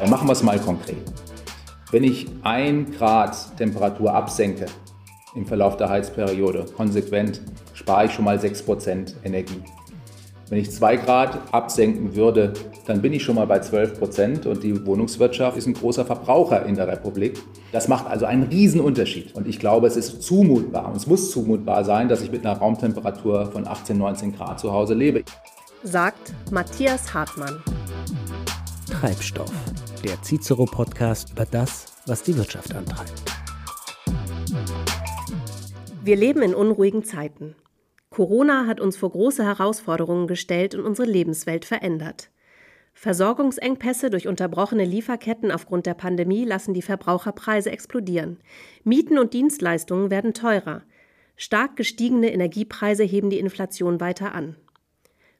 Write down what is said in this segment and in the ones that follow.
Dann machen wir es mal konkret. Wenn ich ein Grad Temperatur absenke im Verlauf der Heizperiode konsequent, spare ich schon mal 6% Energie. Wenn ich 2 Grad absenken würde, dann bin ich schon mal bei 12 Prozent und die Wohnungswirtschaft ist ein großer Verbraucher in der Republik. Das macht also einen Riesenunterschied und ich glaube, es ist zumutbar und es muss zumutbar sein, dass ich mit einer Raumtemperatur von 18, 19 Grad zu Hause lebe. Sagt Matthias Hartmann. Treibstoff, der Cicero-Podcast über das, was die Wirtschaft antreibt. Wir leben in unruhigen Zeiten. Corona hat uns vor große Herausforderungen gestellt und unsere Lebenswelt verändert. Versorgungsengpässe durch unterbrochene Lieferketten aufgrund der Pandemie lassen die Verbraucherpreise explodieren. Mieten und Dienstleistungen werden teurer. Stark gestiegene Energiepreise heben die Inflation weiter an.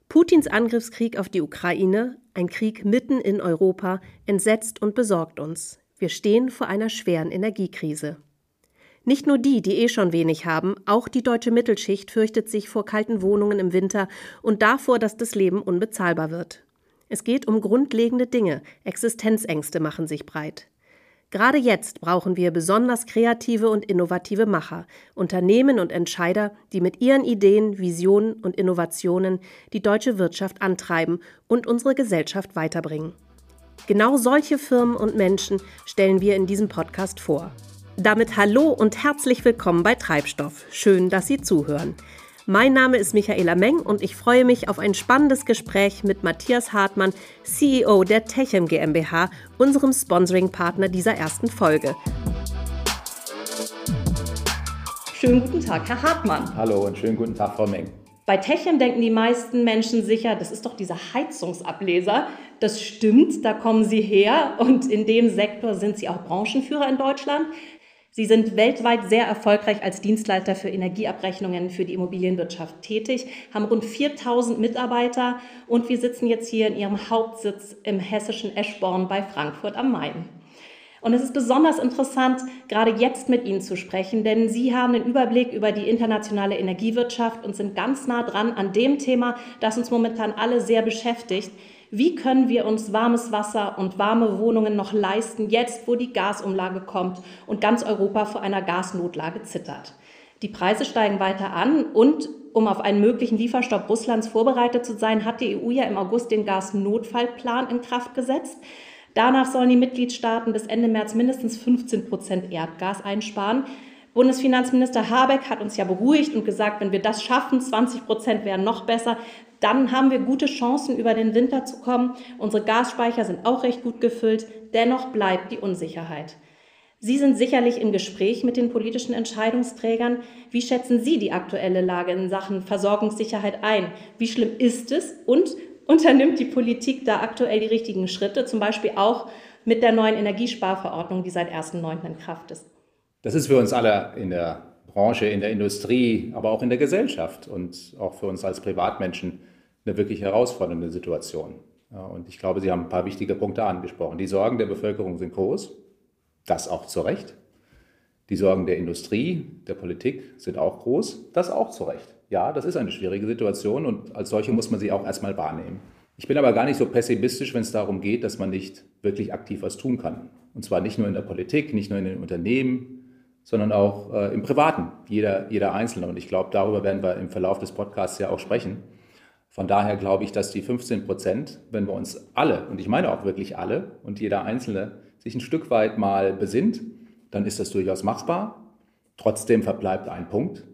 Putins Angriffskrieg auf die Ukraine, ein Krieg mitten in Europa, entsetzt und besorgt uns. Wir stehen vor einer schweren Energiekrise. Nicht nur die, die eh schon wenig haben, auch die deutsche Mittelschicht fürchtet sich vor kalten Wohnungen im Winter und davor, dass das Leben unbezahlbar wird. Es geht um grundlegende Dinge, Existenzängste machen sich breit. Gerade jetzt brauchen wir besonders kreative und innovative Macher, Unternehmen und Entscheider, die mit ihren Ideen, Visionen und Innovationen die deutsche Wirtschaft antreiben und unsere Gesellschaft weiterbringen. Genau solche Firmen und Menschen stellen wir in diesem Podcast vor. Damit hallo und herzlich willkommen bei Treibstoff. Schön, dass Sie zuhören. Mein Name ist Michaela Meng und ich freue mich auf ein spannendes Gespräch mit Matthias Hartmann, CEO der Techem GmbH, unserem Sponsoring-Partner dieser ersten Folge. Schönen guten Tag, Herr Hartmann. Hallo und schönen guten Tag, Frau Meng. Bei Techem denken die meisten Menschen sicher, das ist doch dieser Heizungsableser. Das stimmt, da kommen Sie her und in dem Sektor sind Sie auch Branchenführer in Deutschland. Sie sind weltweit sehr erfolgreich als Dienstleister für Energieabrechnungen für die Immobilienwirtschaft tätig, haben rund 4000 Mitarbeiter und wir sitzen jetzt hier in Ihrem Hauptsitz im hessischen Eschborn bei Frankfurt am Main. Und es ist besonders interessant, gerade jetzt mit Ihnen zu sprechen, denn Sie haben den Überblick über die internationale Energiewirtschaft und sind ganz nah dran an dem Thema, das uns momentan alle sehr beschäftigt, wie können wir uns warmes Wasser und warme Wohnungen noch leisten, jetzt wo die Gasumlage kommt und ganz Europa vor einer Gasnotlage zittert. Die Preise steigen weiter an und um auf einen möglichen Lieferstopp Russlands vorbereitet zu sein, hat die EU ja im August den Gasnotfallplan in Kraft gesetzt. Danach sollen die Mitgliedstaaten bis Ende März mindestens 15 Prozent Erdgas einsparen. Bundesfinanzminister Habeck hat uns ja beruhigt und gesagt, wenn wir das schaffen, 20 Prozent wären noch besser, dann haben wir gute Chancen, über den Winter zu kommen. Unsere Gasspeicher sind auch recht gut gefüllt. Dennoch bleibt die Unsicherheit. Sie sind sicherlich im Gespräch mit den politischen Entscheidungsträgern. Wie schätzen Sie die aktuelle Lage in Sachen Versorgungssicherheit ein? Wie schlimm ist es? Und unternimmt die Politik da aktuell die richtigen Schritte, zum Beispiel auch mit der neuen Energiesparverordnung, die seit 1.9. in Kraft ist? Das ist für uns alle in der Branche, in der Industrie, aber auch in der Gesellschaft und auch für uns als Privatmenschen eine wirklich herausfordernde Situation. Und ich glaube, Sie haben ein paar wichtige Punkte angesprochen. Die Sorgen der Bevölkerung sind groß, das auch zu Recht. Die Sorgen der Industrie, der Politik sind auch groß, das auch zu Recht. Ja, das ist eine schwierige Situation und als solche muss man sie auch erstmal wahrnehmen. Ich bin aber gar nicht so pessimistisch, wenn es darum geht, dass man nicht wirklich aktiv was tun kann. Und zwar nicht nur in der Politik, nicht nur in den Unternehmen, sondern auch äh, im Privaten, jeder, jeder Einzelne. Und ich glaube, darüber werden wir im Verlauf des Podcasts ja auch sprechen. Von daher glaube ich, dass die 15 Prozent, wenn wir uns alle, und ich meine auch wirklich alle und jeder Einzelne, sich ein Stück weit mal besinnt, dann ist das durchaus machbar. Trotzdem verbleibt ein Punkt.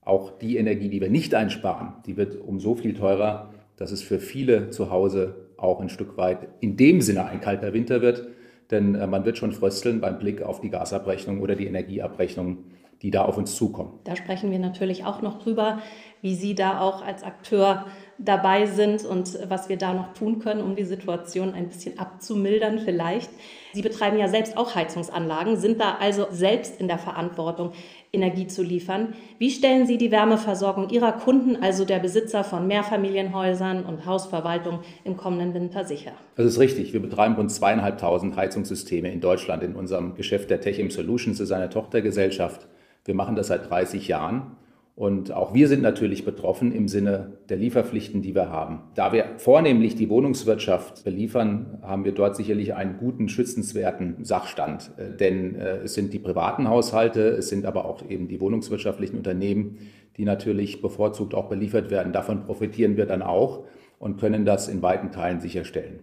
Auch die Energie, die wir nicht einsparen, die wird um so viel teurer, dass es für viele zu Hause auch ein Stück weit in dem Sinne ein kalter Winter wird, denn äh, man wird schon frösteln beim Blick auf die Gasabrechnung oder die Energieabrechnung, die da auf uns zukommen. Da sprechen wir natürlich auch noch drüber, wie Sie da auch als Akteur dabei sind und was wir da noch tun können, um die Situation ein bisschen abzumildern vielleicht. Sie betreiben ja selbst auch Heizungsanlagen, sind da also selbst in der Verantwortung, Energie zu liefern. Wie stellen Sie die Wärmeversorgung Ihrer Kunden, also der Besitzer von Mehrfamilienhäusern und Hausverwaltung, im kommenden Winter sicher? Das ist richtig. Wir betreiben rund zweieinhalbtausend Heizungssysteme in Deutschland in unserem Geschäft der Techim Solutions, ist eine Tochtergesellschaft. Wir machen das seit 30 Jahren Und auch wir sind natürlich betroffen im Sinne der Lieferpflichten, die wir haben. Da wir vornehmlich die Wohnungswirtschaft beliefern, haben wir dort sicherlich einen guten, schützenswerten Sachstand. Äh, denn äh, es sind die privaten Haushalte, es sind aber auch eben die wohnungswirtschaftlichen Unternehmen, die natürlich bevorzugt auch beliefert werden. Davon profitieren wir dann auch und können das in weiten Teilen sicherstellen.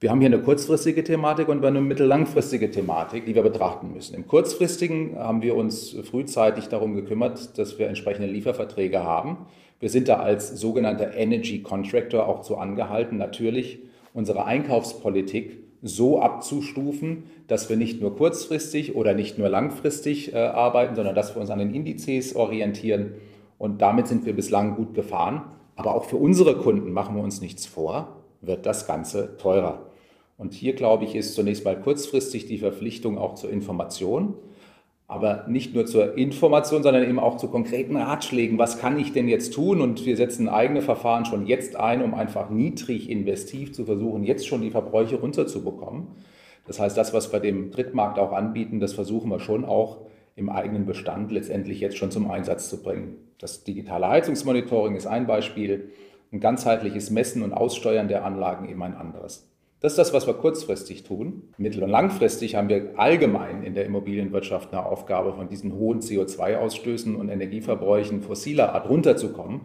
Wir haben hier eine kurzfristige Thematik und eine mittellangfristige Thematik, die wir betrachten müssen. Im kurzfristigen haben wir uns frühzeitig darum gekümmert, dass wir entsprechende Lieferverträge haben. Wir sind da als sogenannter Energy Contractor auch zu angehalten, natürlich unsere Einkaufspolitik so abzustufen, dass wir nicht nur kurzfristig oder nicht nur langfristig äh, arbeiten, sondern dass wir uns an den Indizes orientieren. Und damit sind wir bislang gut gefahren. Aber auch für unsere Kunden machen wir uns nichts vor, wird das Ganze teurer. Und hier, glaube ich, ist zunächst mal kurzfristig die Verpflichtung auch zur Information, aber nicht nur zur Information, sondern eben auch zu konkreten Ratschlägen. Was kann ich denn jetzt tun? Und wir setzen eigene Verfahren schon jetzt ein, um einfach niedrig investiv zu versuchen, jetzt schon die Verbräuche runterzubekommen. Das heißt, das, was wir dem Drittmarkt auch anbieten, das versuchen wir schon auch im eigenen Bestand letztendlich jetzt schon zum Einsatz zu bringen. Das digitale Heizungsmonitoring ist ein Beispiel, ein ganzheitliches Messen und Aussteuern der Anlagen eben ein anderes. Das ist das, was wir kurzfristig tun. Mittel- und langfristig haben wir allgemein in der Immobilienwirtschaft eine Aufgabe, von diesen hohen CO2-Ausstößen und Energieverbräuchen fossiler Art runterzukommen.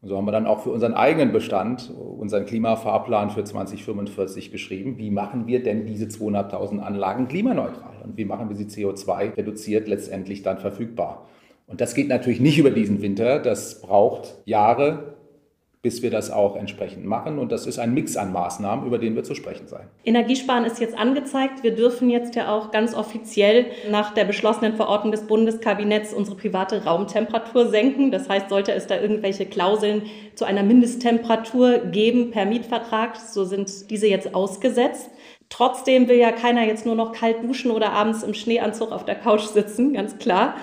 Und so haben wir dann auch für unseren eigenen Bestand unseren Klimafahrplan für 2045 geschrieben. Wie machen wir denn diese 200.000 Anlagen klimaneutral? Und wie machen wir sie CO2 reduziert letztendlich dann verfügbar? Und das geht natürlich nicht über diesen Winter. Das braucht Jahre, bis wir das auch entsprechend machen. Und das ist ein Mix an Maßnahmen, über den wir zu sprechen sein. Energiesparen ist jetzt angezeigt. Wir dürfen jetzt ja auch ganz offiziell nach der beschlossenen Verordnung des Bundeskabinetts unsere private Raumtemperatur senken. Das heißt, sollte es da irgendwelche Klauseln zu einer Mindesttemperatur geben per Mietvertrag, so sind diese jetzt ausgesetzt. Trotzdem will ja keiner jetzt nur noch kalt duschen oder abends im Schneeanzug auf der Couch sitzen, ganz klar.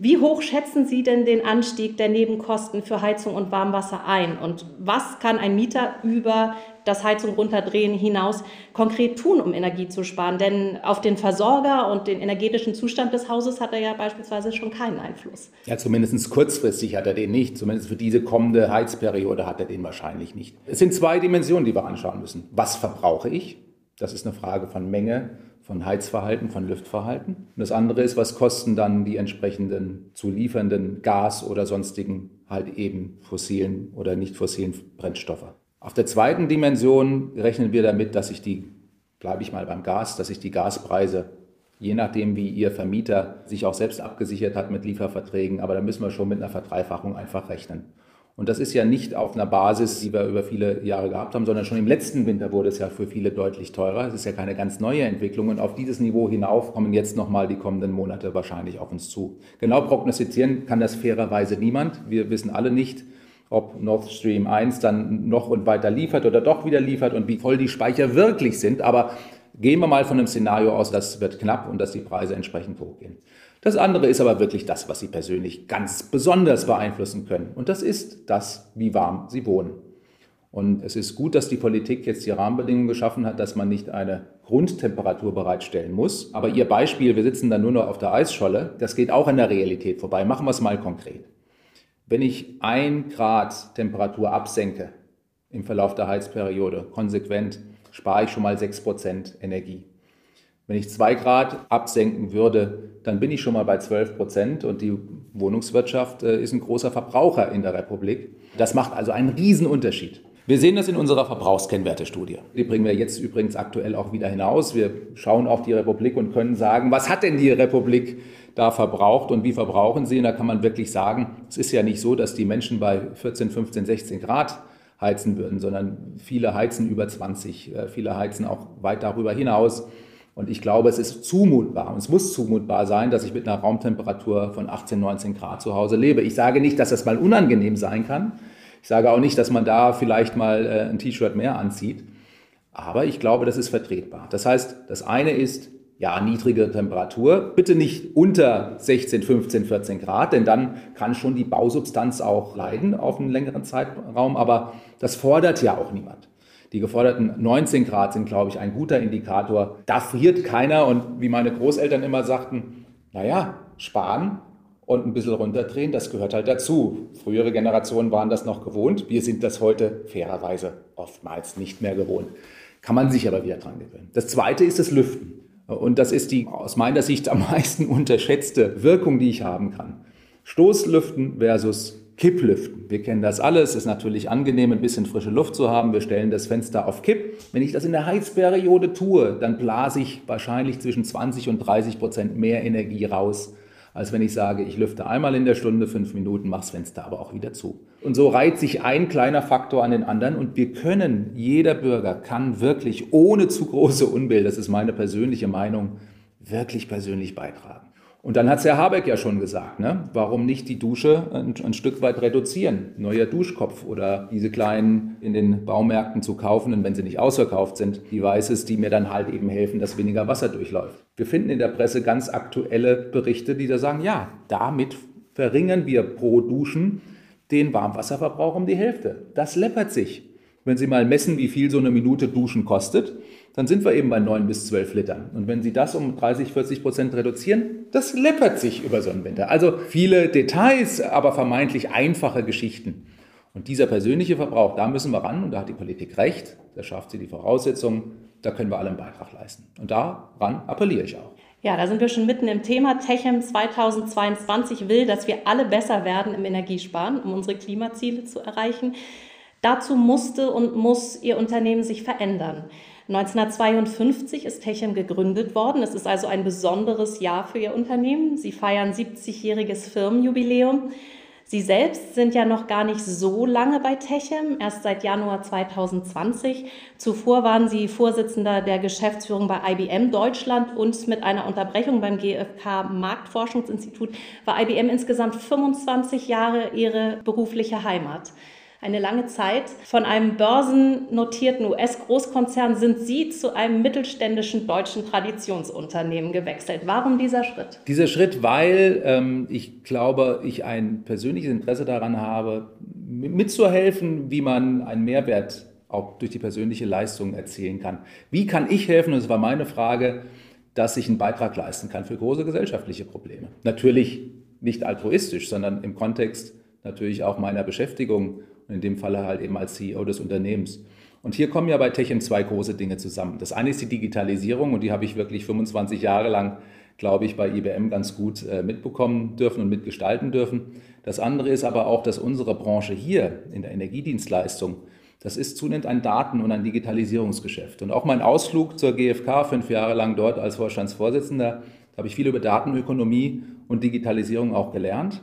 Wie hoch schätzen Sie denn den Anstieg der Nebenkosten für Heizung und Warmwasser ein? Und was kann ein Mieter über das Heizung runterdrehen hinaus konkret tun, um Energie zu sparen? Denn auf den Versorger und den energetischen Zustand des Hauses hat er ja beispielsweise schon keinen Einfluss. Ja, zumindest kurzfristig hat er den nicht. Zumindest für diese kommende Heizperiode hat er den wahrscheinlich nicht. Es sind zwei Dimensionen, die wir anschauen müssen. Was verbrauche ich? Das ist eine Frage von Menge von Heizverhalten, von Lüftverhalten. Und das andere ist, was kosten dann die entsprechenden zu liefernden Gas- oder sonstigen halt eben fossilen oder nicht fossilen Brennstoffe. Auf der zweiten Dimension rechnen wir damit, dass sich die, bleibe ich mal beim Gas, dass sich die Gaspreise, je nachdem wie Ihr Vermieter sich auch selbst abgesichert hat mit Lieferverträgen, aber da müssen wir schon mit einer Verdreifachung einfach rechnen. Und das ist ja nicht auf einer Basis, die wir über viele Jahre gehabt haben, sondern schon im letzten Winter wurde es ja für viele deutlich teurer. Es ist ja keine ganz neue Entwicklung und auf dieses Niveau hinauf kommen jetzt nochmal die kommenden Monate wahrscheinlich auf uns zu. Genau prognostizieren kann das fairerweise niemand. Wir wissen alle nicht, ob Nord Stream 1 dann noch und weiter liefert oder doch wieder liefert und wie voll die Speicher wirklich sind. Aber gehen wir mal von einem Szenario aus, das wird knapp und dass die Preise entsprechend hochgehen. Das andere ist aber wirklich das, was Sie persönlich ganz besonders beeinflussen können. Und das ist das, wie warm Sie wohnen. Und es ist gut, dass die Politik jetzt die Rahmenbedingungen geschaffen hat, dass man nicht eine Grundtemperatur bereitstellen muss. Aber Ihr Beispiel, wir sitzen dann nur noch auf der Eisscholle, das geht auch an der Realität vorbei. Machen wir es mal konkret. Wenn ich ein Grad Temperatur absenke im Verlauf der Heizperiode, konsequent, spare ich schon mal sechs Prozent Energie. Wenn ich zwei Grad absenken würde, dann bin ich schon mal bei 12 Prozent und die Wohnungswirtschaft äh, ist ein großer Verbraucher in der Republik. Das macht also einen Riesenunterschied. Wir sehen das in unserer Verbrauchskennwertestudie. Die bringen wir jetzt übrigens aktuell auch wieder hinaus. Wir schauen auf die Republik und können sagen, was hat denn die Republik da verbraucht und wie verbrauchen sie? Und da kann man wirklich sagen, es ist ja nicht so, dass die Menschen bei 14, 15, 16 Grad heizen würden, sondern viele heizen über 20, äh, viele heizen auch weit darüber hinaus. Und ich glaube, es ist zumutbar und es muss zumutbar sein, dass ich mit einer Raumtemperatur von 18, 19 Grad zu Hause lebe. Ich sage nicht, dass das mal unangenehm sein kann. Ich sage auch nicht, dass man da vielleicht mal äh, ein T-Shirt mehr anzieht. Aber ich glaube, das ist vertretbar. Das heißt, das eine ist, ja, niedrige Temperatur, bitte nicht unter 16, 15, 14 Grad, denn dann kann schon die Bausubstanz auch leiden auf einen längeren Zeitraum, aber das fordert ja auch niemand. Die geforderten 19 Grad sind, glaube ich, ein guter Indikator. Da friert keiner und wie meine Großeltern immer sagten, naja, sparen und ein bisschen runterdrehen, das gehört halt dazu. Frühere Generationen waren das noch gewohnt. Wir sind das heute fairerweise oftmals nicht mehr gewohnt. Kann man sich aber wieder dran gewöhnen. Das zweite ist das Lüften. Und das ist die aus meiner Sicht am meisten unterschätzte Wirkung, die ich haben kann. Stoßlüften versus Kipplüften. Wir kennen das alles. Es ist natürlich angenehm, ein bisschen frische Luft zu haben. Wir stellen das Fenster auf Kipp. Wenn ich das in der Heizperiode tue, dann blase ich wahrscheinlich zwischen 20 und 30 Prozent mehr Energie raus, als wenn ich sage, ich lüfte einmal in der Stunde fünf Minuten, mache das Fenster aber auch wieder zu. Und so reiht sich ein kleiner Faktor an den anderen und wir können, jeder Bürger kann wirklich ohne zu große Unbill, das ist meine persönliche Meinung, wirklich persönlich beitragen. Und dann hat es Herr Habeck ja schon gesagt, ne? warum nicht die Dusche ein, ein, Stück weit reduzieren? Neuer Duschkopf oder diese kleinen in den Baumärkten zu kaufenden, wenn sie nicht ausverkauft sind, Devices, die mir dann halt eben helfen, dass weniger Wasser durchläuft. Wir finden in der Presse ganz aktuelle Berichte, die da sagen, ja, damit verringern wir pro Duschen den Warmwasserverbrauch um die Hälfte. Das läppert sich. Wenn Sie mal messen, wie viel so eine Minute Duschen kostet, dann sind wir eben bei 9 bis 12 Litern. Und wenn Sie das um 30, 40 Prozent reduzieren, das läppert sich über so einen Winter. Also viele Details, aber vermeintlich einfache Geschichten. Und dieser persönliche Verbrauch, da müssen wir ran und da hat die Politik recht, da schafft sie die Voraussetzungen, da können wir alle einen Beitrag leisten. Und daran appelliere ich auch. Ja, da sind wir schon mitten im Thema. Techem 2022 will, dass wir alle besser werden im Energiesparen, um unsere Klimaziele zu erreichen. Dazu musste und muss Ihr Unternehmen sich verändern. 1952 ist Techem gegründet worden. Es ist also ein besonderes Jahr für Ihr Unternehmen. Sie feiern 70-jähriges Firmenjubiläum. Sie selbst sind ja noch gar nicht so lange bei Techem, erst seit Januar 2020. Zuvor waren Sie Vorsitzender der Geschäftsführung bei IBM Deutschland und mit einer Unterbrechung beim GfK Marktforschungsinstitut war IBM insgesamt 25 Jahre Ihre berufliche Heimat eine lange Zeit. Von einem börsennotierten US-Großkonzern sind Sie zu einem mittelständischen deutschen Traditionsunternehmen gewechselt. Warum dieser Schritt? Dieser Schritt, weil ähm, ich glaube, ich ein persönliches Interesse daran habe, mitzuhelfen, wie man einen Mehrwert auch durch die persönliche Leistung erzielen kann. Wie kann ich helfen? Und das war meine Frage, dass ich einen Beitrag leisten kann für große gesellschaftliche Probleme. Natürlich nicht altruistisch, sondern im Kontext natürlich auch meiner Beschäftigung in dem Falle halt eben als CEO des Unternehmens. Und hier kommen ja bei Techem zwei große Dinge zusammen. Das eine ist die Digitalisierung und die habe ich wirklich 25 Jahre lang, glaube ich, bei IBM ganz gut äh, mitbekommen dürfen und mitgestalten dürfen. Das andere ist aber auch, dass unsere Branche hier in der Energiedienstleistung, das ist zunehmend ein Daten- und ein Digitalisierungsgeschäft. Und auch mein Ausflug zur GfK, fünf Jahre lang dort als Vorstandsvorsitzender, da habe ich viel über Datenökonomie und Digitalisierung auch gelernt.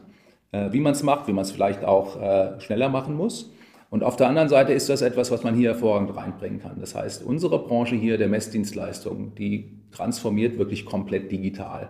Äh, wie man es macht, wie man es vielleicht auch äh, schneller machen muss. Und auf der anderen Seite ist das etwas, was man hier hervorragend reinbringen kann. Das heißt, unsere Branche hier der Messdienstleistungen, die transformiert wirklich komplett digital.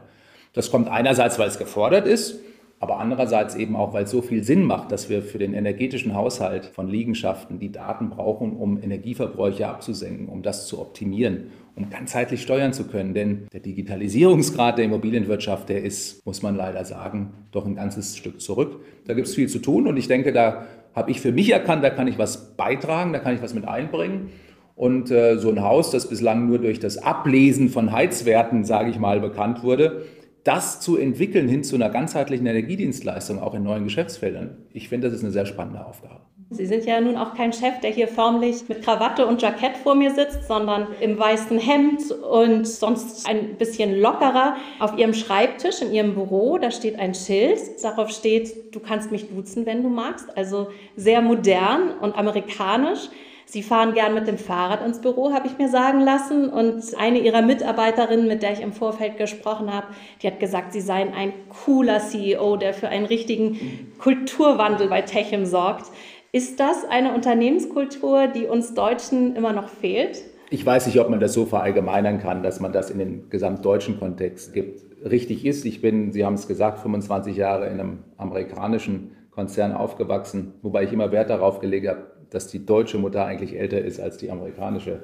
Das kommt einerseits, weil es gefordert ist, aber andererseits eben auch, weil es so viel Sinn macht, dass wir für den energetischen Haushalt von Liegenschaften die Daten brauchen, um Energieverbräuche abzusenken, um das zu optimieren, um ganzheitlich steuern zu können. Denn der Digitalisierungsgrad der Immobilienwirtschaft, der ist, muss man leider sagen, doch ein ganzes Stück zurück. Da gibt es viel zu tun und ich denke, da habe ich für mich erkannt, da kann ich was beitragen, da kann ich was mit einbringen. Und äh, so ein Haus, das bislang nur durch das Ablesen von Heizwerten, sage ich mal, bekannt wurde, das zu entwickeln hin zu einer ganzheitlichen Energiedienstleistung, auch in neuen Geschäftsfeldern, ich finde, das ist eine sehr spannende Aufgabe. Sie sind ja nun auch kein Chef, der hier förmlich mit Krawatte und Jackett vor mir sitzt, sondern im weißen Hemd und sonst ein bisschen lockerer. Auf Ihrem Schreibtisch in Ihrem Büro, da steht ein Schild. Darauf steht, du kannst mich duzen, wenn du magst. Also sehr modern und amerikanisch. Sie fahren gern mit dem Fahrrad ins Büro, habe ich mir sagen lassen. Und eine ihrer Mitarbeiterinnen, mit der ich im Vorfeld gesprochen habe, die hat gesagt, sie seien ein cooler CEO, der für einen richtigen Kulturwandel bei Techem sorgt. Ist das eine Unternehmenskultur, die uns Deutschen immer noch fehlt? Ich weiß nicht, ob man das so verallgemeinern kann, dass man das in den gesamtdeutschen Kontext gibt. Richtig ist, ich bin, Sie haben es gesagt, 25 Jahre in einem amerikanischen Konzern aufgewachsen, wobei ich immer Wert darauf gelegt habe, dass die deutsche Mutter eigentlich älter ist als die amerikanische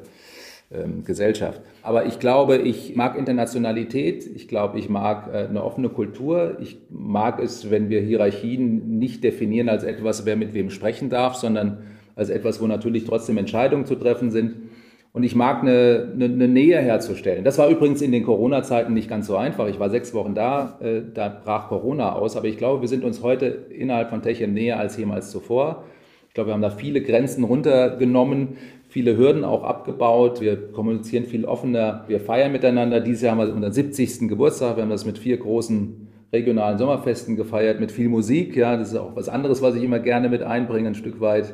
Gesellschaft. Aber ich glaube, ich mag Internationalität, ich glaube, ich mag äh, eine offene Kultur, ich mag es, wenn wir Hierarchien nicht definieren als etwas, wer mit wem sprechen darf, sondern als etwas, wo natürlich trotzdem Entscheidungen zu treffen sind. Und ich mag eine, eine, eine, Nähe herzustellen. Das war übrigens in den Corona-Zeiten nicht ganz so einfach. Ich war sechs Wochen da, äh, da brach Corona aus. Aber ich glaube, wir sind uns heute innerhalb von Techem näher als jemals zuvor. Ich glaube, wir haben da viele Grenzen runtergenommen, viele Hürden auch abgebaut. Wir kommunizieren viel offener. Wir feiern miteinander. Dieses Jahr haben wir unseren 70. Geburtstag. Wir haben das mit vier großen regionalen Sommerfesten gefeiert, mit viel Musik. Ja, das ist auch was anderes, was ich immer gerne mit einbringe, ein Stück weit.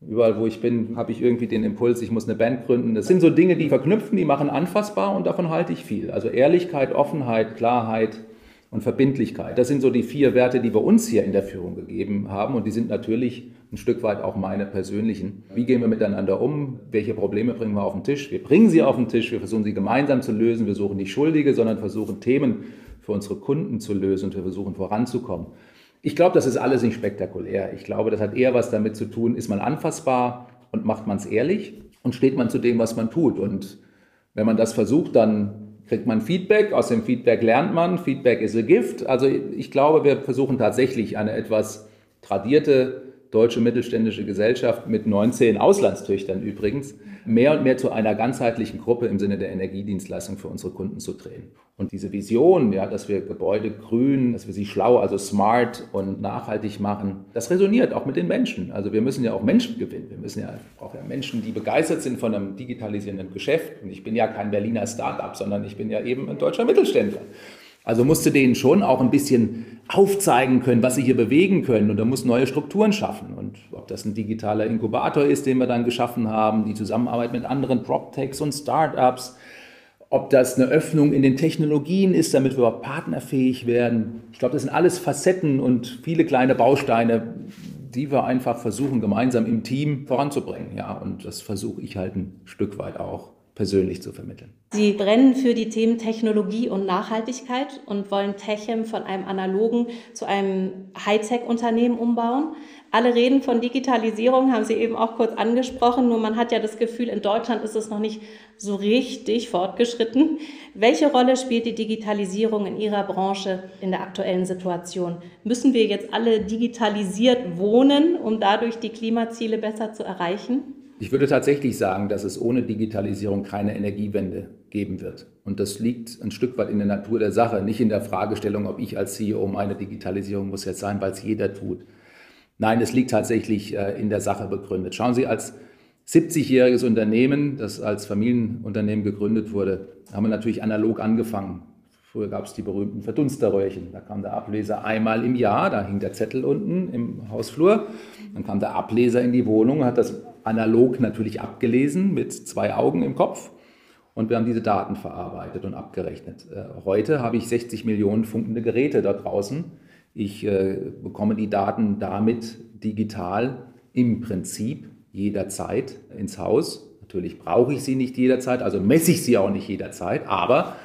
Überall, wo ich bin, habe ich irgendwie den Impuls, ich muss eine Band gründen. Das sind so Dinge, die verknüpfen, die machen anfassbar und davon halte ich viel. Also Ehrlichkeit, Offenheit, Klarheit und Verbindlichkeit. Das sind so die vier Werte, die wir uns hier in der Führung gegeben haben und die sind natürlich ein Stück weit auch meine persönlichen. Wie gehen wir miteinander um? Welche Probleme bringen wir auf den Tisch? Wir bringen sie auf den Tisch, wir versuchen sie gemeinsam zu lösen. Wir suchen nicht Schuldige, sondern versuchen Themen für unsere Kunden zu lösen und wir versuchen voranzukommen. Ich glaube, das ist alles nicht spektakulär. Ich glaube, das hat eher was damit zu tun, ist man anfassbar und macht man es ehrlich und steht man zu dem, was man tut. Und wenn man das versucht, dann kriegt man Feedback. Aus dem Feedback lernt man. Feedback ist a gift. Also ich glaube, wir versuchen tatsächlich eine etwas tradierte deutsche mittelständische Gesellschaft mit 19 Auslandstöchtern übrigens, mehr und mehr zu einer ganzheitlichen Gruppe im Sinne der Energiedienstleistung für unsere Kunden zu drehen. Und diese Vision, ja, dass wir Gebäude grün, dass wir sie schlau, also smart und nachhaltig machen, das resoniert auch mit den Menschen. Also wir müssen ja auch Menschen gewinnen. Wir müssen ja auch ja Menschen, die begeistert sind von einem digitalisierenden Geschäft. Und ich bin ja kein Berliner Start-up, sondern ich bin ja eben ein deutscher Mittelständler. Also musste denen schon auch ein bisschen aufzeigen können, was sie hier bewegen können. Und da muss neue Strukturen schaffen. Und ob das ein digitaler Inkubator ist, den wir dann geschaffen haben, die Zusammenarbeit mit anderen PropTechs und Startups, ob das eine Öffnung in den Technologien ist, damit wir überhaupt partnerfähig werden. Ich glaube, das sind alles Facetten und viele kleine Bausteine, die wir einfach versuchen, gemeinsam im Team voranzubringen. Ja, und das versuche ich halt ein Stück weit auch persönlich zu vermitteln. Sie brennen für die Themen Technologie und Nachhaltigkeit und wollen Techem von einem analogen zu einem Hightech-Unternehmen umbauen. Alle reden von Digitalisierung, haben Sie eben auch kurz angesprochen, nur man hat ja das Gefühl, in Deutschland ist es noch nicht so richtig fortgeschritten. Welche Rolle spielt die Digitalisierung in Ihrer Branche in der aktuellen Situation? Müssen wir jetzt alle digitalisiert wohnen, um dadurch die Klimaziele besser zu erreichen? Ich würde tatsächlich sagen, dass es ohne Digitalisierung keine Energiewende geben wird. Und das liegt ein Stück weit in der Natur der Sache, nicht in der Fragestellung, ob ich als CEO meine Digitalisierung muss jetzt sein, weil es jeder tut. Nein, es liegt tatsächlich äh, in der Sache begründet. Schauen Sie, als 70-jähriges Unternehmen, das als Familienunternehmen gegründet wurde, haben wir natürlich analog angefangen. Früher gab es die berühmten Verdunsterröhrchen. Da kam der Ableser einmal im Jahr, da hing der Zettel unten im Hausflur. Dann kam der Ableser in die Wohnung, hat das analog natürlich abgelesen mit zwei Augen im Kopf. Und wir haben diese Daten verarbeitet und abgerechnet. Äh, heute habe ich 60 Millionen funkende Geräte da draußen. Ich äh, bekomme die Daten damit digital im Prinzip jederzeit ins Haus. Natürlich brauche ich sie nicht jederzeit, also messe ich sie auch nicht jederzeit, aber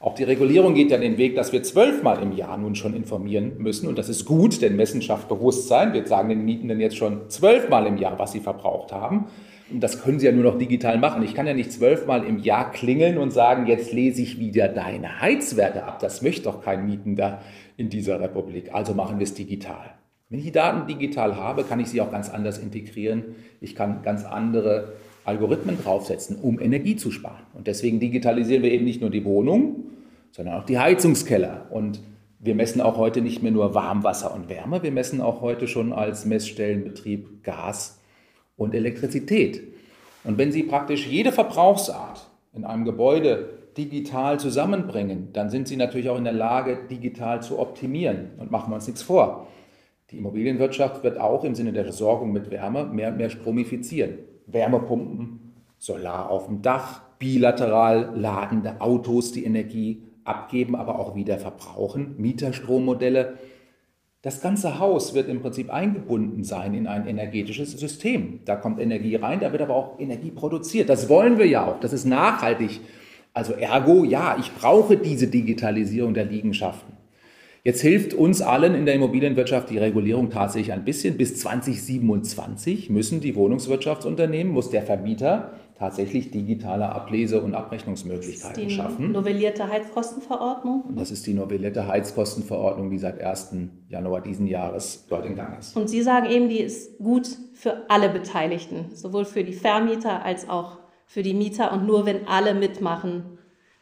auch die Regulierung geht ja den Weg, dass wir zwölfmal im Jahr nun schon informieren müssen. Und das ist gut, denn Messen schafft Bewusstsein. Wir sagen den Mietenden jetzt schon zwölfmal im Jahr, was sie verbraucht haben. Und das können sie ja nur noch digital machen. Ich kann ja nicht zwölfmal im Jahr klingeln und sagen, jetzt lese ich wieder deine Heizwerte ab. Das möchte doch kein Mietender in dieser Republik. Also machen wir es digital. Wenn ich die Daten digital habe, kann ich sie auch ganz anders integrieren. Ich kann ganz andere Algorithmen draufsetzen, um Energie zu sparen. Und deswegen digitalisieren wir eben nicht nur die Wohnung, sondern auch die Heizungskeller. Und wir messen auch heute nicht mehr nur Warmwasser und Wärme, wir messen auch heute schon als Messstellenbetrieb Gas und Elektrizität. Und wenn Sie praktisch jede Verbrauchsart in einem Gebäude digital zusammenbringen, dann sind Sie natürlich auch in der Lage, digital zu optimieren. Und machen wir uns nichts vor. Die Immobilienwirtschaft wird auch im Sinne der Versorgung mit Wärme mehr und mehr stromifizieren. Wärmepumpen, Solar auf dem Dach, bilateral ladende Autos, die Energie abgeben, aber auch wieder verbrauchen, Mieterstrommodelle. Das ganze Haus wird im Prinzip eingebunden sein in ein energetisches System. Da kommt Energie rein, da wird aber auch Energie produziert. Das wollen wir ja auch. Das ist nachhaltig. Also ergo, ja, ich brauche diese Digitalisierung der Liegenschaften. Jetzt hilft uns allen in der Immobilienwirtschaft die Regulierung tatsächlich ein bisschen. Bis 2027 müssen die Wohnungswirtschaftsunternehmen, muss der Vermieter tatsächlich digitale Ablese- und Abrechnungsmöglichkeiten das ist die schaffen. Novellierte Heizkostenverordnung. Das ist die novellierte Heizkostenverordnung, die seit 1. Januar diesen Jahres dort in Gang ist. Und Sie sagen eben, die ist gut für alle Beteiligten, sowohl für die Vermieter als auch für die Mieter und nur wenn alle mitmachen,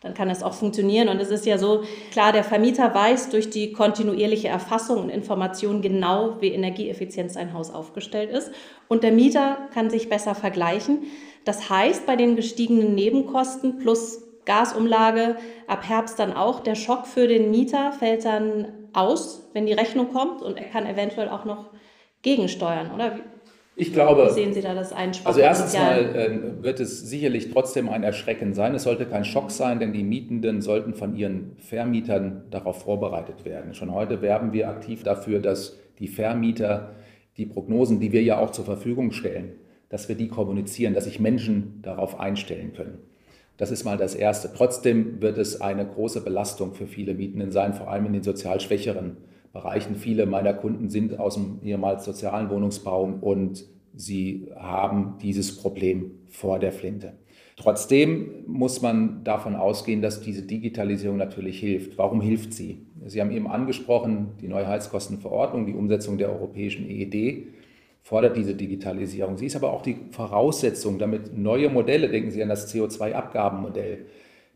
dann kann es auch funktionieren. Und es ist ja so, klar, der Vermieter weiß durch die kontinuierliche Erfassung und Information genau, wie energieeffizient sein Haus aufgestellt ist. Und der Mieter kann sich besser vergleichen. Das heißt, bei den gestiegenen Nebenkosten plus Gasumlage ab Herbst dann auch, der Schock für den Mieter fällt dann aus, wenn die Rechnung kommt und er kann eventuell auch noch gegensteuern, oder? Ich glaube. Wie sehen Sie da das Einsparpotenzial? Also erstens mal äh, wird es sicherlich trotzdem ein Erschrecken sein. Es sollte kein Schock sein, denn die Mietenden sollten von ihren Vermietern darauf vorbereitet werden. Schon heute werben wir aktiv dafür, dass die Vermieter die Prognosen, die wir ja auch zur Verfügung stellen, dass wir die kommunizieren, dass sich Menschen darauf einstellen können. Das ist mal das Erste. Trotzdem wird es eine große Belastung für viele Mietenden sein, vor allem in den sozial schwächeren Bereichen. Viele meiner Kunden sind aus dem ehemals sozialen Wohnungsbau und sie haben dieses Problem vor der Flinte. Trotzdem muss man davon ausgehen, dass diese Digitalisierung natürlich hilft. Warum hilft sie? Sie haben eben angesprochen, die neue Heizkostenverordnung, die Umsetzung der europäischen EED fordert diese Digitalisierung. Sie ist aber auch die Voraussetzung, damit neue Modelle, denken Sie an das CO2-Abgabenmodell,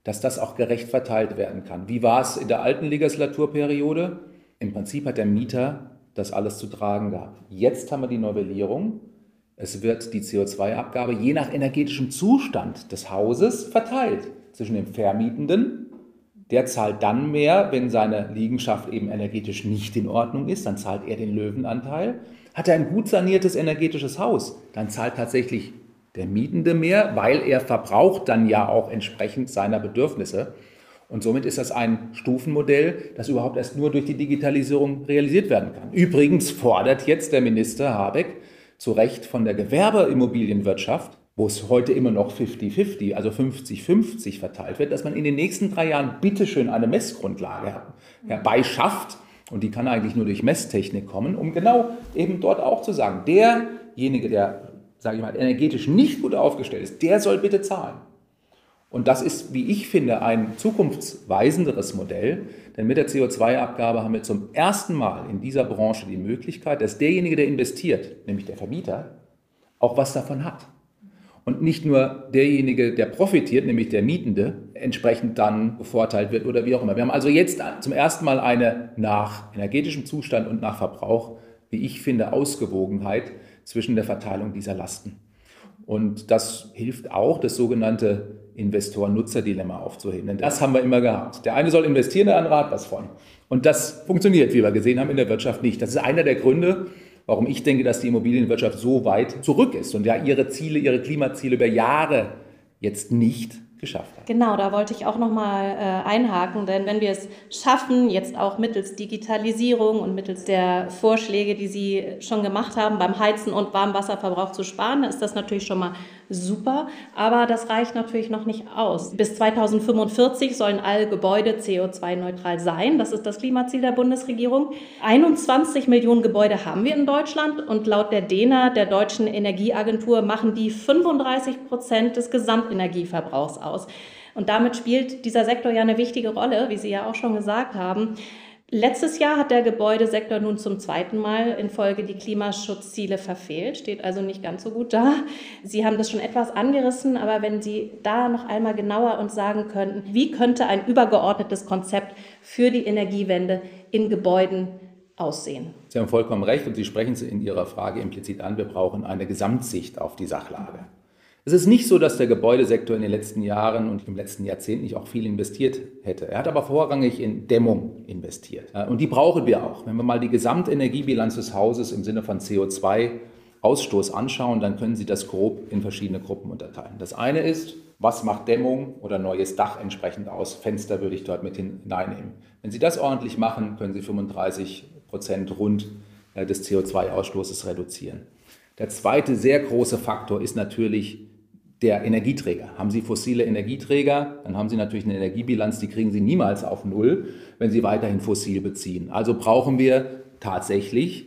dass das auch gerecht verteilt werden kann. Wie war es in der alten Legislaturperiode? Im Prinzip hat der Mieter das alles zu tragen gehabt. Jetzt haben wir die Novellierung. Es wird die CO2-Abgabe je nach energetischem Zustand des Hauses verteilt zwischen dem Vermietenden. Der zahlt dann mehr, wenn seine Liegenschaft eben energetisch nicht in Ordnung ist, dann zahlt er den Löwenanteil. Hat er ein gut saniertes energetisches Haus, dann zahlt tatsächlich der Mietende mehr, weil er verbraucht dann ja auch entsprechend seiner Bedürfnisse. Und somit ist das ein Stufenmodell, das überhaupt erst nur durch die Digitalisierung realisiert werden kann. Übrigens fordert jetzt der Minister Habeck zu Recht von der Gewerbeimmobilienwirtschaft, wo es heute immer noch 50-50, also 50-50 verteilt wird, dass man in den nächsten drei Jahren bitteschön eine Messgrundlage herbeischafft. Und die kann eigentlich nur durch Messtechnik kommen, um genau eben dort auch zu sagen, derjenige, der, sage ich mal, energetisch nicht gut aufgestellt ist, der soll bitte zahlen. Und das ist, wie ich finde, ein zukunftsweisenderes Modell, denn mit der CO2-Abgabe haben wir zum ersten Mal in dieser Branche die Möglichkeit, dass derjenige, der investiert, nämlich der Vermieter, auch was davon hat. Und nicht nur derjenige, der profitiert, nämlich der Mietende, entsprechend dann bevorteilt wird oder wie auch immer. Wir haben also jetzt zum ersten Mal eine nach energetischem Zustand und nach Verbrauch, wie ich finde, Ausgewogenheit zwischen der Verteilung dieser Lasten. Und das hilft auch, das sogenannte Investor-Nutzer-Dilemma aufzuheben. Denn das haben wir immer gehabt. Der eine soll investieren, der andere hat was von. Und das funktioniert, wie wir gesehen haben, in der Wirtschaft nicht. Das ist einer der Gründe, warum ich denke, dass die Immobilienwirtschaft so weit zurück ist und ja ihre Ziele, ihre Klimaziele über Jahre jetzt nicht geschafft hat. Genau, da wollte ich auch noch mal äh, einhaken, denn wenn wir es schaffen, jetzt auch mittels Digitalisierung und mittels der Vorschläge, die Sie schon gemacht haben, beim Heizen und Warmwasserverbrauch zu sparen, ist das natürlich schon mal super, aber das reicht natürlich noch nicht aus. Bis 2045 sollen alle Gebäude CO2-neutral sein. Das ist das Klimaziel der Bundesregierung. 21 Millionen Gebäude haben wir in Deutschland und laut der DENA, der Deutschen Energieagentur, machen die 35 Prozent des Gesamtenergieverbrauchs aus. Und damit spielt dieser Sektor ja eine wichtige Rolle, wie Sie ja auch schon gesagt haben. Letztes Jahr hat der Gebäudesektor nun zum zweiten Mal in Folge die Klimaschutzziele verfehlt, steht also nicht ganz so gut da. Sie haben das schon etwas angerissen, aber wenn Sie da noch einmal genauer uns sagen könnten, wie könnte ein übergeordnetes Konzept für die Energiewende in Gebäuden aussehen? Sie haben vollkommen recht und Sie sprechen es in Ihrer Frage implizit an. Wir brauchen eine Gesamtsicht auf die Sachlage. Es ist nicht so, dass der Gebäudesektor in den letzten Jahren und im letzten Jahrzehnt nicht auch viel investiert hätte. Er hat aber vorrangig in Dämmung investiert. Und die brauchen wir auch. Wenn wir mal die Gesamtenergiebilanz des Hauses im Sinne von CO2-Ausstoß anschauen, dann können Sie das grob in verschiedene Gruppen unterteilen. Das eine ist, was macht Dämmung oder neues Dach entsprechend aus? Fenster würde ich dort mit hineinnehmen. Wenn Sie das ordentlich machen, können Sie 35 Prozent rund äh, des CO2-Ausstoßes reduzieren. Der zweite sehr große Faktor ist natürlich der Energieträger. Haben Sie fossile Energieträger, dann haben Sie natürlich eine Energiebilanz, die kriegen Sie niemals auf Null, wenn Sie weiterhin fossil beziehen. Also brauchen wir tatsächlich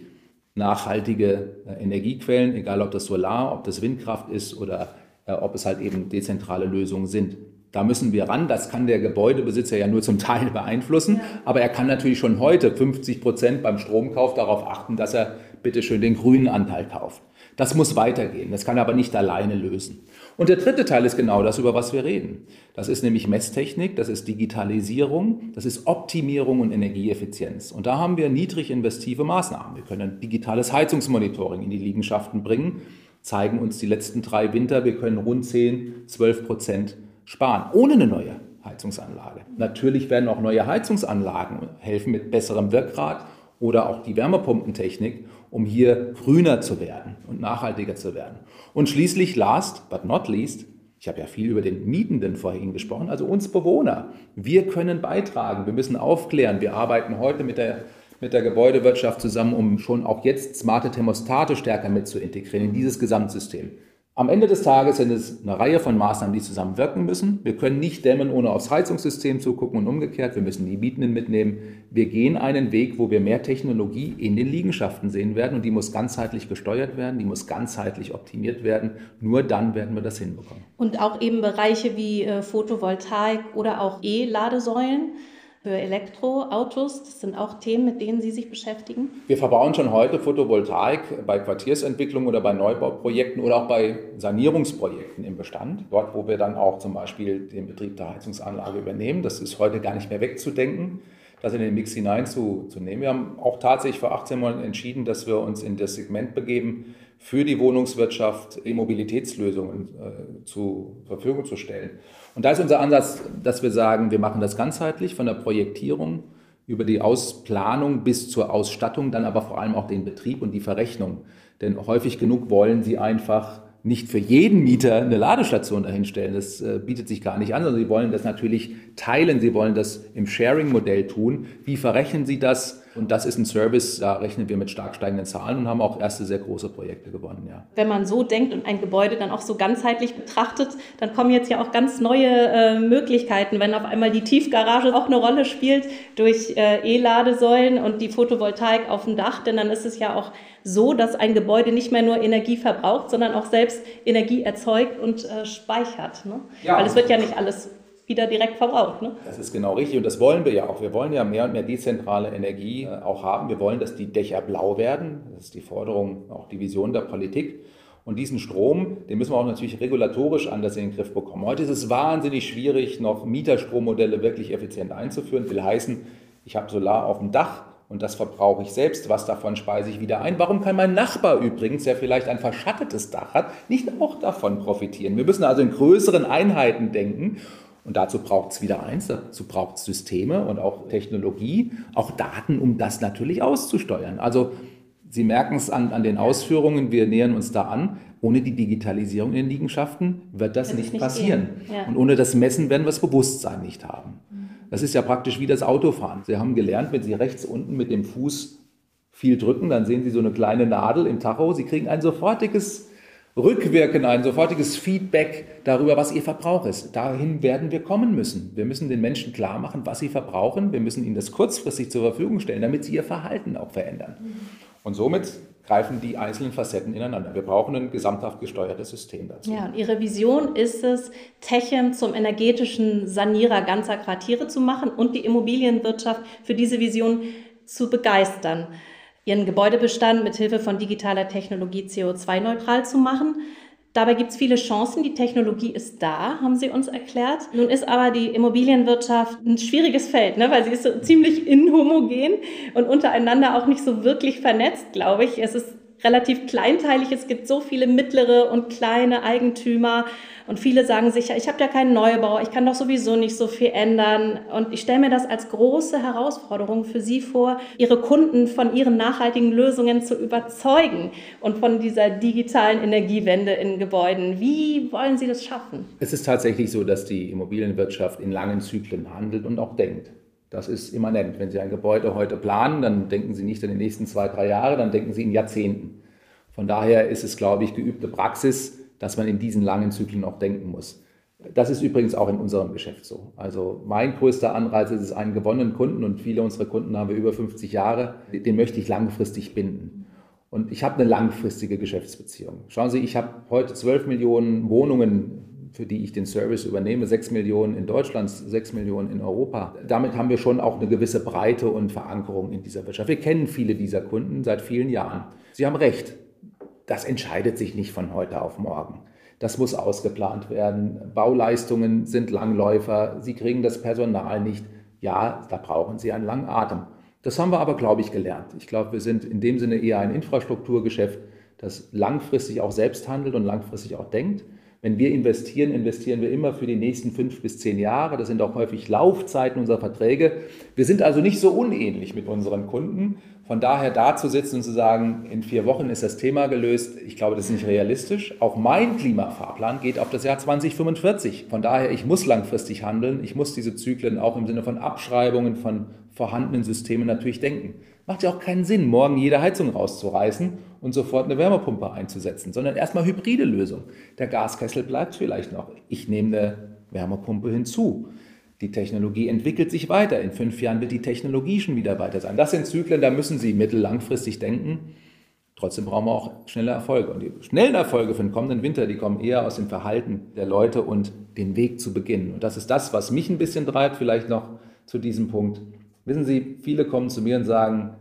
nachhaltige äh, Energiequellen, egal ob das Solar, ob das Windkraft ist oder äh, ob es halt eben dezentrale Lösungen sind. Da müssen wir ran. Das kann der Gebäudebesitzer ja nur zum Teil beeinflussen. Aber er kann natürlich schon heute 50 Prozent beim Stromkauf darauf achten, dass er bitteschön den grünen Anteil kauft. Das muss weitergehen. Das kann aber nicht alleine lösen. Und der dritte Teil ist genau das, über was wir reden. Das ist nämlich Messtechnik, das ist Digitalisierung, das ist Optimierung und Energieeffizienz. Und da haben wir niedrig investive Maßnahmen. Wir können digitales Heizungsmonitoring in die Liegenschaften bringen, zeigen uns die letzten drei Winter, wir können rund 10, 12 Prozent sparen, ohne eine neue Heizungsanlage. Natürlich werden auch neue Heizungsanlagen helfen mit besserem Wirkgrad oder auch die Wärmepumpentechnik, um hier grüner zu werden und nachhaltiger zu werden. Und schließlich, last but not least, ich habe ja viel über den Mietenden vorhin gesprochen, also uns Bewohner. Wir können beitragen, wir müssen aufklären. Wir arbeiten heute mit der, mit der Gebäudewirtschaft zusammen, um schon auch jetzt smarte Thermostate stärker mit zu integrieren in dieses Gesamtsystem. Am Ende des Tages sind es eine Reihe von Maßnahmen, die zusammenwirken müssen. Wir können nicht dämmen, ohne aufs Heizungssystem zu gucken und umgekehrt. Wir müssen die Mietenden mitnehmen. Wir gehen einen Weg, wo wir mehr Technologie in den Liegenschaften sehen werden und die muss ganzheitlich gesteuert werden, die muss ganzheitlich optimiert werden. Nur dann werden wir das hinbekommen. Und auch eben Bereiche wie äh, Photovoltaik oder auch E-Ladesäulen für Elektroautos. Das sind auch Themen, mit denen Sie sich beschäftigen. Wir verbauen schon heute Photovoltaik bei Quartiersentwicklung oder bei Neubauprojekten oder auch bei Sanierungsprojekten im Bestand. Dort, wo wir dann auch zum Beispiel den Betrieb der Heizungsanlage übernehmen. Das ist heute gar nicht mehr wegzudenken das in den Mix hineinzunehmen. Wir haben auch tatsächlich vor 18 Monaten entschieden, dass wir uns in das Segment begeben, für die Wohnungswirtschaft E-Mobilitätslösungen äh, zur Verfügung zu stellen. Und da ist unser Ansatz, dass wir sagen, wir machen das ganzheitlich von der Projektierung über die Ausplanung bis zur Ausstattung, dann aber vor allem auch den Betrieb und die Verrechnung. Denn häufig genug wollen sie einfach nicht für jeden Mieter eine Ladestation dahinstellen. Das äh, bietet sich gar nicht an, sondern sie wollen das natürlich teilen. Sie wollen das im Sharing-Modell tun. Wie verrechnen sie das? Und das ist ein Service, da rechnen wir mit stark steigenden Zahlen und haben auch erste sehr große Projekte gewonnen. Ja. Wenn man so denkt und ein Gebäude dann auch so ganzheitlich betrachtet, dann kommen jetzt ja auch ganz neue äh, Möglichkeiten, wenn auf einmal die Tiefgarage auch eine Rolle spielt durch äh, E-Ladesäulen und die Photovoltaik auf dem Dach, denn dann ist es ja auch so, dass ein Gebäude nicht mehr nur Energie verbraucht, sondern auch selbst Energie erzeugt und äh, speichert. Ne? Ja. Weil es wird ja nicht alles wieder direkt verbraucht. Ne? Das ist genau richtig und das wollen wir ja auch. Wir wollen ja mehr und mehr dezentrale Energie äh, auch haben. Wir wollen, dass die Dächer blau werden. Das ist die Forderung, auch die Vision der Politik. Und diesen Strom, den müssen wir auch natürlich regulatorisch anders in den Griff bekommen. Heute ist es wahnsinnig schwierig, noch Mieterstrommodelle wirklich effizient einzuführen. Will heißen, ich habe Solar auf dem Dach und das verbrauche ich selbst. Was davon speise ich wieder ein? Warum kann mein Nachbar übrigens, der vielleicht ein verschattetes Dach hat, nicht auch davon profitieren? Wir müssen also in größeren Einheiten denken und dazu braucht es wieder eins, dazu braucht es Systeme und auch Technologie, auch Daten, um das natürlich auszusteuern. Also Sie merken es an, an den Ausführungen, wir nähern uns da an. Ohne die Digitalisierung in den Liegenschaften wird das, das nicht, nicht, passieren. Ja. Und ohne das Messen werden wir das Bewusstsein nicht haben. Das ist ja praktisch wie das Autofahren. Sie haben gelernt, wenn Sie rechts unten mit dem Fuß viel drücken, dann sehen Sie so eine kleine Nadel im Tacho. Sie kriegen ein sofortiges rückwirken ein sofortiges Feedback darüber, was ihr Verbrauch ist. Dahin werden wir kommen müssen. Wir müssen den Menschen klar machen, was sie verbrauchen. Wir müssen ihnen das kurzfristig zur Verfügung stellen, damit sie ihr Verhalten auch verändern. Und somit greifen die einzelnen Facetten ineinander. Wir brauchen ein gesamthaft gesteuertes System dazu. Ja, und Ihre Vision ist es, Techem zum energetischen Sanierer ganzer Quartiere zu machen und die Immobilienwirtschaft für diese Vision zu begeistern ihren Gebäudebestand mit Hilfe von digitaler Technologie CO2-neutral zu machen. Dabei gibt es viele Chancen. Die Technologie ist da, haben Sie uns erklärt. Nun ist aber die Immobilienwirtschaft ein schwieriges Feld, ne? weil sie ist so ziemlich inhomogen und untereinander auch nicht so wirklich vernetzt, glaube ich. Es ist relativ kleinteilig. Es gibt so viele mittlere und kleine Eigentümer. Und viele sagen sich, ich habe ja keinen Neubau, ich kann doch sowieso nicht so viel ändern. Und ich stelle mir das als große Herausforderung für Sie vor, Ihre Kunden von Ihren nachhaltigen Lösungen zu überzeugen und von dieser digitalen Energiewende in Gebäuden. Wie wollen Sie das schaffen? Es ist tatsächlich so, dass die Immobilienwirtschaft in langen Zyklen handelt und auch denkt. Das ist immanent. Wenn Sie ein Gebäude heute planen, dann denken Sie nicht in den nächsten zwei, drei Jahre, dann denken Sie in Jahrzehnten. Von daher ist es, glaube ich, geübte Praxis, dass man in diesen langen Zyklen auch denken muss. Das ist übrigens auch in unserem Geschäft so. Also mein größter Anreiz ist es, einen gewonnenen Kunden und viele unserer Kunden haben wir über 50 Jahre, den möchte ich langfristig binden. Und ich habe eine langfristige Geschäftsbeziehung. Schauen Sie, ich habe heute 12 Millionen Wohnungen für die ich den Service übernehme, 6 Millionen in Deutschland, 6 Millionen in Europa. Damit haben wir schon auch eine gewisse Breite und Verankerung in dieser Wirtschaft. Wir kennen viele dieser Kunden seit vielen Jahren. Sie haben recht. das entscheidet sich nicht von heute auf morgen. Das muss ausgeplant werden. Bauleistungen sind Langläufer. Sie kriegen das Personal nicht. Ja, da brauchen Sie einen langen Atem. Das haben wir aber, glaube ich, gelernt. Ich glaube, wir sind in dem Sinne eher ein Infrastrukturgeschäft, das langfristig auch selbst handelt und langfristig auch denkt. Wenn wir investieren, investieren wir immer für die nächsten fünf bis zehn Jahre. Das sind auch häufig Laufzeiten unserer Verträge. Wir sind also nicht so unähnlich mit unseren Kunden. Von daher da zu sitzen und zu sagen, in vier Wochen ist das Thema gelöst, ich glaube, das ist nicht realistisch. Auch mein Klimafahrplan geht auf das Jahr 2045. Von daher, ich muss langfristig handeln. Ich muss diese Zyklen auch im Sinne von Abschreibungen von vorhandenen Systemen natürlich denken. Macht ja auch keinen Sinn, morgen jede Heizung rauszureißen und sofort eine Wärmepumpe einzusetzen, sondern erstmal hybride Lösung. Der Gaskessel bleibt vielleicht noch. Ich nehme eine Wärmepumpe hinzu. Die Technologie entwickelt sich weiter. In fünf Jahren wird die Technologie schon wieder weiter sein. Das sind Zyklen, da müssen Sie mittellangfristig denken. Trotzdem brauchen wir auch schnelle Erfolge. Und die schnellen Erfolge für den kommenden Winter, die kommen eher aus dem Verhalten der Leute und den Weg zu beginnen. Und das ist das, was mich ein bisschen treibt, vielleicht noch zu diesem Punkt. Wissen Sie, viele kommen zu mir und sagen,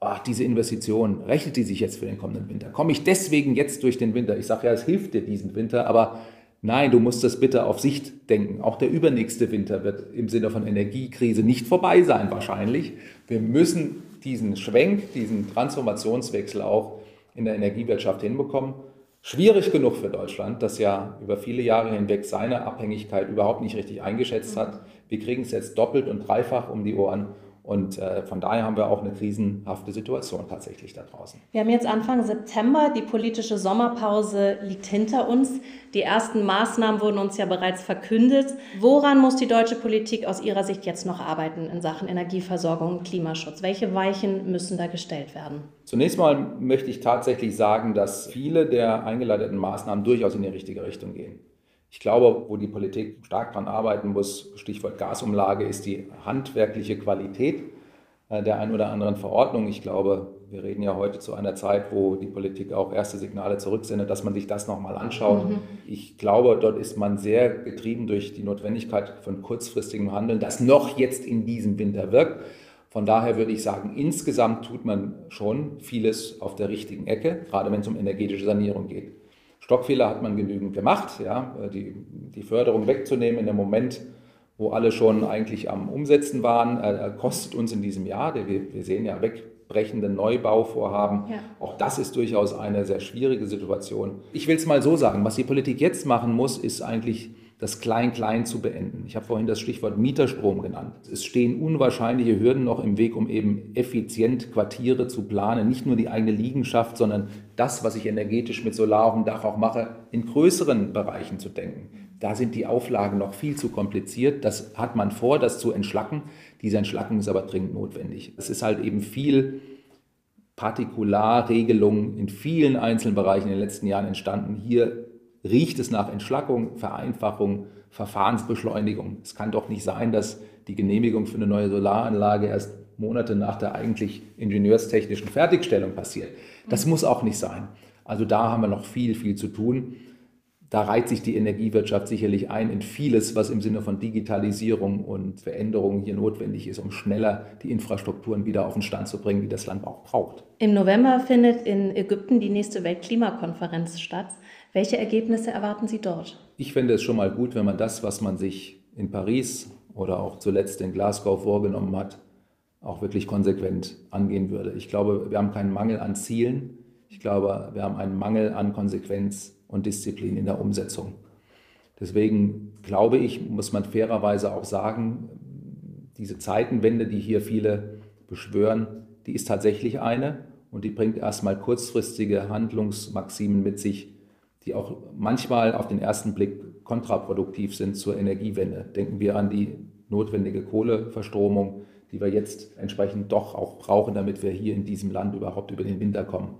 ach, diese Investition, rechnet die sich jetzt für den kommenden Winter? Komme ich deswegen jetzt durch den Winter? Ich sage ja, es hilft dir diesen Winter, aber Nein, du musst das bitte auf Sicht denken. Auch der übernächste Winter wird im Sinne von Energiekrise nicht vorbei sein, wahrscheinlich. Wir müssen diesen Schwenk, diesen Transformationswechsel auch in der Energiewirtschaft hinbekommen. Schwierig genug für Deutschland, das ja über viele Jahre hinweg seine Abhängigkeit überhaupt nicht richtig eingeschätzt hat. Wir kriegen es jetzt doppelt und dreifach um die Ohren. Und äh, von daher haben wir auch eine krisenhafte Situation tatsächlich da draußen. Wir haben jetzt Anfang September, die politische Sommerpause liegt hinter uns. Die ersten Maßnahmen wurden uns ja bereits verkündet. Woran muss die deutsche Politik aus Ihrer Sicht jetzt noch arbeiten in Sachen Energieversorgung und Klimaschutz? Welche Weichen müssen da gestellt werden? Zunächst mal möchte ich tatsächlich sagen, dass viele der eingeleiteten Maßnahmen durchaus in die richtige Richtung gehen. Ich glaube, wo die Politik stark daran arbeiten muss, Stichwort Gasumlage, ist die handwerkliche Qualität äh, der ein oder anderen Verordnung. Ich glaube, wir reden ja heute zu einer Zeit, wo die Politik auch erste Signale zurücksendet, dass man sich das nochmal anschaut. Mhm. Ich glaube, dort ist man sehr getrieben durch die Notwendigkeit von kurzfristigem Handeln, das noch jetzt in diesem Winter wirkt. Von daher würde ich sagen, insgesamt tut man schon vieles auf der richtigen Ecke, gerade wenn es um energetische Sanierung geht. Stockfehler hat man genügend gemacht, ja, die, die Förderung wegzunehmen in dem Moment, wo alle schon eigentlich am Umsetzen waren, äh, kostet uns in diesem Jahr, wir, wir sehen ja wegbrechende Neubauvorhaben, ja. auch das ist durchaus eine sehr schwierige Situation. Ich will es mal so sagen, was die Politik jetzt machen muss, ist eigentlich das Klein-Klein zu beenden. Ich habe vorhin das Stichwort Mieterstrom genannt. Es stehen unwahrscheinliche Hürden noch im Weg, um eben effizient Quartiere zu planen. Nicht nur die eigene Liegenschaft, sondern das, was ich energetisch mit Solar auf dem Dach auch mache, in größeren Bereichen zu denken. Da sind die Auflagen noch viel zu kompliziert. Das hat man vor, das zu entschlacken. Diese Entschlackung ist aber dringend notwendig. Es ist halt eben viel Partikularregelung in vielen einzelnen Bereichen in den letzten Jahren entstanden. Hier riecht es nach Entschlackung, Vereinfachung, Verfahrensbeschleunigung. Es kann doch nicht sein, dass die Genehmigung für eine neue Solaranlage erst Monate nach der eigentlich ingenieurstechnischen Fertigstellung passiert. Das muss auch nicht sein. Also da haben wir noch viel, viel zu tun. Da reiht sich die Energiewirtschaft sicherlich ein in vieles, was im Sinne von Digitalisierung und Veränderung hier notwendig ist, um schneller die Infrastrukturen wieder auf den Stand zu bringen, die das Land auch braucht. Im November findet in Ägypten die nächste Weltklimakonferenz statt. Welche Ergebnisse erwarten Sie dort? Ich finde es schon mal gut, wenn man das, was man sich in Paris oder auch zuletzt in Glasgow vorgenommen hat, auch wirklich konsequent angehen würde. Ich glaube, wir haben keinen Mangel an Zielen. Ich glaube, wir haben einen Mangel an Konsequenz und Disziplin in der Umsetzung. Deswegen glaube ich, muss man fairerweise auch sagen, diese Zeitenwende, die hier viele beschwören, die ist tatsächlich eine und die bringt erstmal kurzfristige Handlungsmaximen mit sich, die auch manchmal auf den ersten Blick kontraproduktiv sind zur Energiewende. Denken wir an die notwendige Kohleverstromung, die wir jetzt entsprechend doch auch brauchen, damit wir hier in diesem Land überhaupt über den Winter kommen.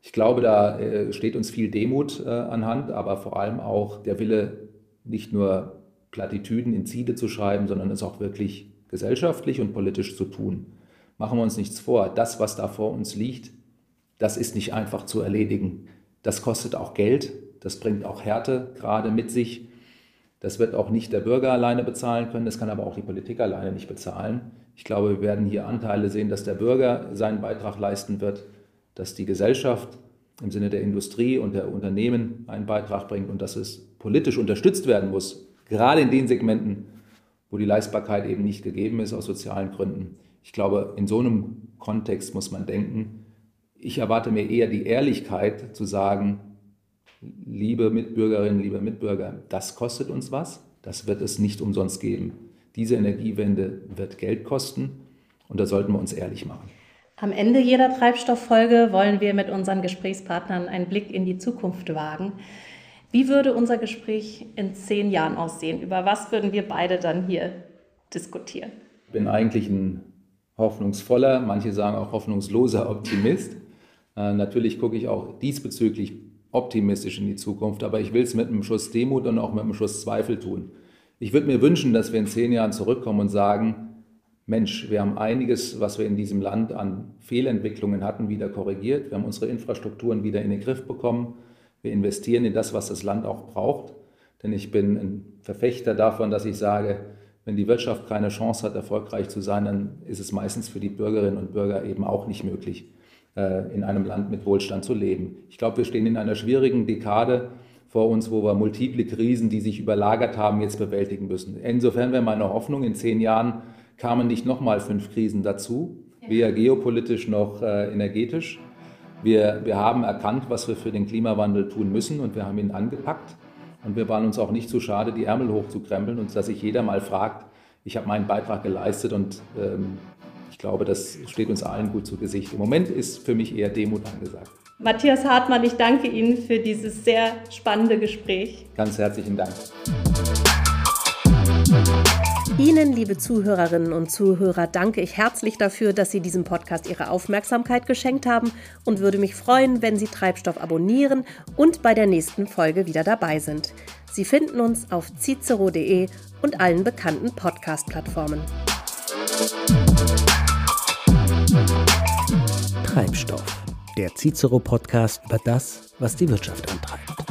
Ich glaube, da äh, steht uns viel Demut äh, anhand, aber vor allem auch der Wille, nicht nur Plattitüden in Ziele zu schreiben, sondern es auch wirklich gesellschaftlich und politisch zu tun. Machen wir uns nichts vor, das, was da vor uns liegt, das ist nicht einfach zu erledigen. Das kostet auch Geld, das bringt auch Härte gerade mit sich. Das wird auch nicht der Bürger alleine bezahlen können, das kann aber auch die Politik alleine nicht bezahlen. Ich glaube, wir werden hier Anteile sehen, dass der Bürger seinen Beitrag leisten wird, dass die Gesellschaft im Sinne der Industrie und der Unternehmen einen Beitrag bringt und dass es politisch unterstützt werden muss, gerade in den Segmenten, wo die Leistbarkeit eben nicht gegeben ist aus sozialen Gründen. Ich glaube, in so einem Kontext muss man denken. Ich erwarte mir eher die Ehrlichkeit zu sagen, liebe Mitbürgerinnen, liebe Mitbürger, das kostet uns was, das wird es nicht umsonst geben. Diese Energiewende wird Geld kosten und da sollten wir uns ehrlich machen. Am Ende jeder Treibstofffolge wollen wir mit unseren Gesprächspartnern einen Blick in die Zukunft wagen. Wie würde unser Gespräch in zehn Jahren aussehen? Über was würden wir beide dann hier diskutieren? Ich bin eigentlich ein hoffnungsvoller, manche sagen auch hoffnungsloser Optimist. Äh, natürlich gucke ich auch diesbezüglich optimistisch in die Zukunft, aber ich will es mit einem Schuss Demut und auch mit einem Schuss Zweifel tun. Ich würde mir wünschen, dass wir in zehn Jahren zurückkommen und sagen, Mensch, wir haben einiges, was wir in diesem Land an Fehlentwicklungen hatten, wieder korrigiert. Wir haben unsere Infrastrukturen wieder in den Griff bekommen. Wir investieren in das, was das Land auch braucht. Denn ich bin ein Verfechter davon, dass ich sage, wenn die Wirtschaft keine Chance hat, erfolgreich zu sein, dann ist es meistens für die Bürgerinnen und Bürger eben auch nicht möglich, äh, in einem Land mit Wohlstand zu leben. Ich glaube, wir stehen in einer schwierigen Dekade vor uns, wo wir multiple Krisen, die sich überlagert haben, jetzt bewältigen müssen. Insofern wäre meine Hoffnung, in zehn Jahren kamen nicht nochmal fünf Krisen dazu, weder geopolitisch noch äh, energetisch. Wir, wir haben erkannt, was wir für den Klimawandel tun müssen und wir haben ihn angepackt. Und wir waren uns auch nicht zu schade, die Ärmel hochzukrempeln und dass sich jeder mal fragt, ich habe meinen Beitrag geleistet und ähm, ich glaube, das steht uns allen gut zu Gesicht. Im Moment ist für mich eher Demut angesagt. Matthias Hartmann, ich danke Ihnen für dieses sehr spannende Gespräch. Ganz herzlichen Dank. Ihnen, liebe Zuhörerinnen und Zuhörer, danke ich herzlich dafür, dass Sie diesem Podcast Ihre Aufmerksamkeit geschenkt haben und würde mich freuen, wenn Sie Treibstoff abonnieren und bei der nächsten Folge wieder dabei sind. Sie finden uns auf cicero.de und allen bekannten Podcast-Plattformen. Treibstoff, der Cicero-Podcast über das, was die Wirtschaft antreibt.